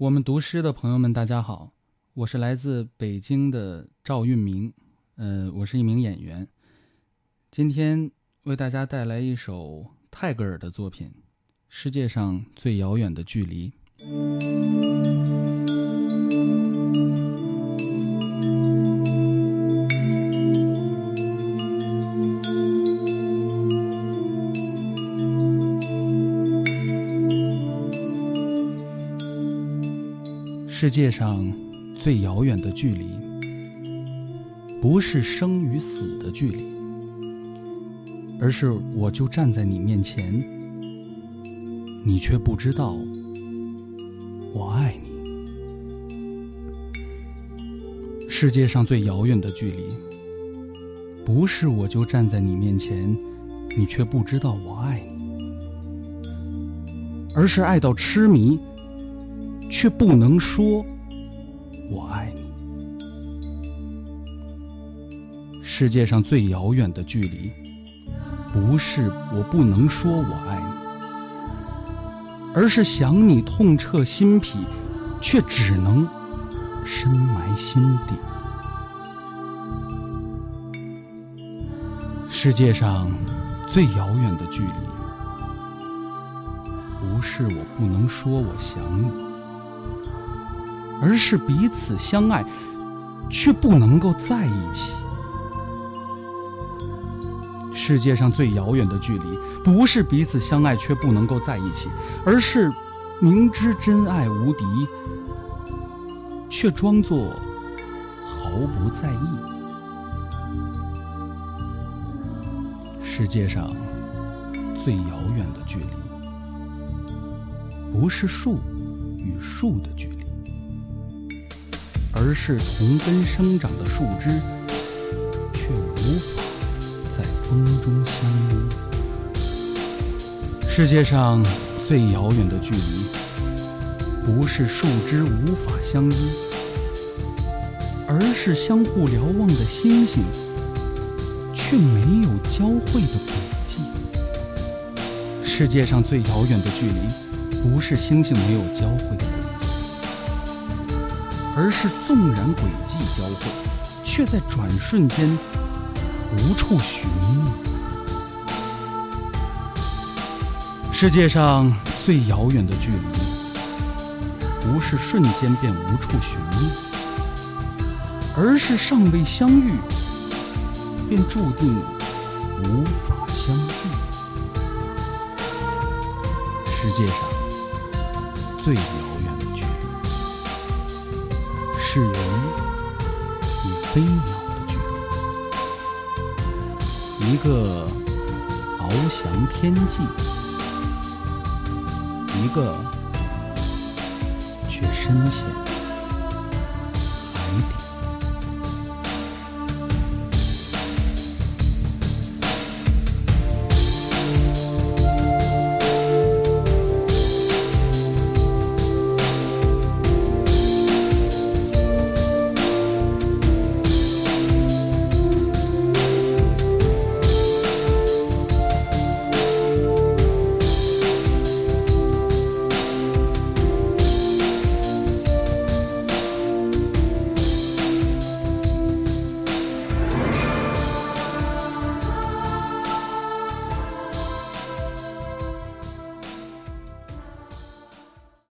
我们读诗的朋友们，大家好，我是来自北京的赵运明，呃，我是一名演员，今天为大家带来一首泰戈尔的作品《世界上最遥远的距离》。世界上最遥远的距离，不是生与死的距离，而是我就站在你面前，你却不知道我爱你。世界上最遥远的距离，不是我就站在你面前，你却不知道我爱你，而是爱到痴迷。却不能说“我爱你”。世界上最遥远的距离，不是我不能说我爱你，而是想你痛彻心脾，却只能深埋心底。世界上最遥远的距离，不是我不能说我想你。而是彼此相爱，却不能够在一起。世界上最遥远的距离，不是彼此相爱却不能够在一起，而是明知真爱无敌，却装作毫不在意。世界上最遥远的距离，不是树与树的距离。而是同根生长的树枝，却无法在风中相依。世界上最遥远的距离，不是树枝无法相依，而是相互瞭望的星星，却没有交汇的轨迹。世界上最遥远的距离，不是星星没有交汇。而是纵然轨迹交汇，却在转瞬间无处寻觅。世界上最遥远的距离，不是瞬间便无处寻觅，而是尚未相遇，便注定无法相聚。世界上最遥远。是人与飞鸟的距离，一个翱翔天际，一个却深陷海底。